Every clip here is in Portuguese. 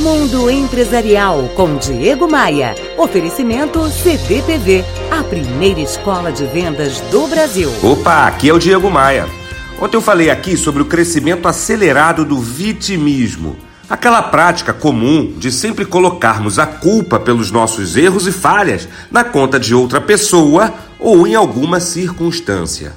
Mundo Empresarial com Diego Maia. Oferecimento CDPV, a primeira escola de vendas do Brasil. Opa, aqui é o Diego Maia. Ontem eu falei aqui sobre o crescimento acelerado do vitimismo. Aquela prática comum de sempre colocarmos a culpa pelos nossos erros e falhas na conta de outra pessoa ou em alguma circunstância.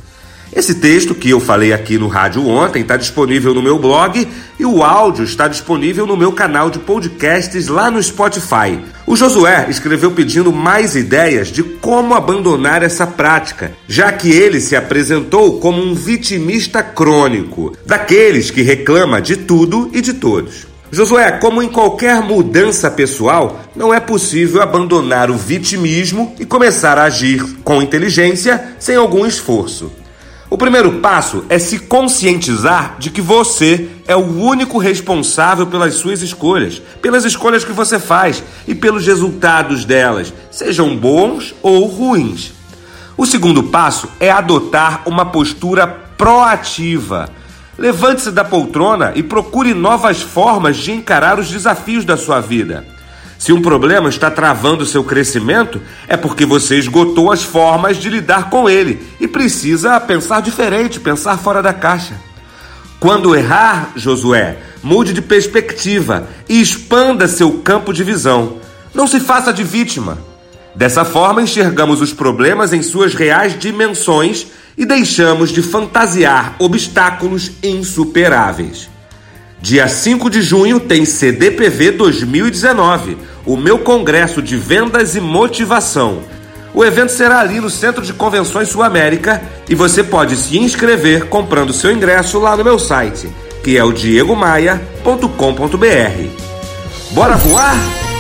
Esse texto que eu falei aqui no rádio ontem está disponível no meu blog e o áudio está disponível no meu canal de podcasts lá no Spotify. O Josué escreveu pedindo mais ideias de como abandonar essa prática, já que ele se apresentou como um vitimista crônico, daqueles que reclama de tudo e de todos. Josué, como em qualquer mudança pessoal, não é possível abandonar o vitimismo e começar a agir com inteligência sem algum esforço. O primeiro passo é se conscientizar de que você é o único responsável pelas suas escolhas, pelas escolhas que você faz e pelos resultados delas, sejam bons ou ruins. O segundo passo é adotar uma postura proativa. Levante-se da poltrona e procure novas formas de encarar os desafios da sua vida. Se um problema está travando seu crescimento, é porque você esgotou as formas de lidar com ele e precisa pensar diferente, pensar fora da caixa. Quando errar, Josué, mude de perspectiva e expanda seu campo de visão. Não se faça de vítima. Dessa forma, enxergamos os problemas em suas reais dimensões e deixamos de fantasiar obstáculos insuperáveis. Dia 5 de junho tem CDPV 2019, o meu congresso de vendas e motivação. O evento será ali no Centro de Convenções Sul América e você pode se inscrever comprando seu ingresso lá no meu site, que é o diegomaia.com.br. Bora voar?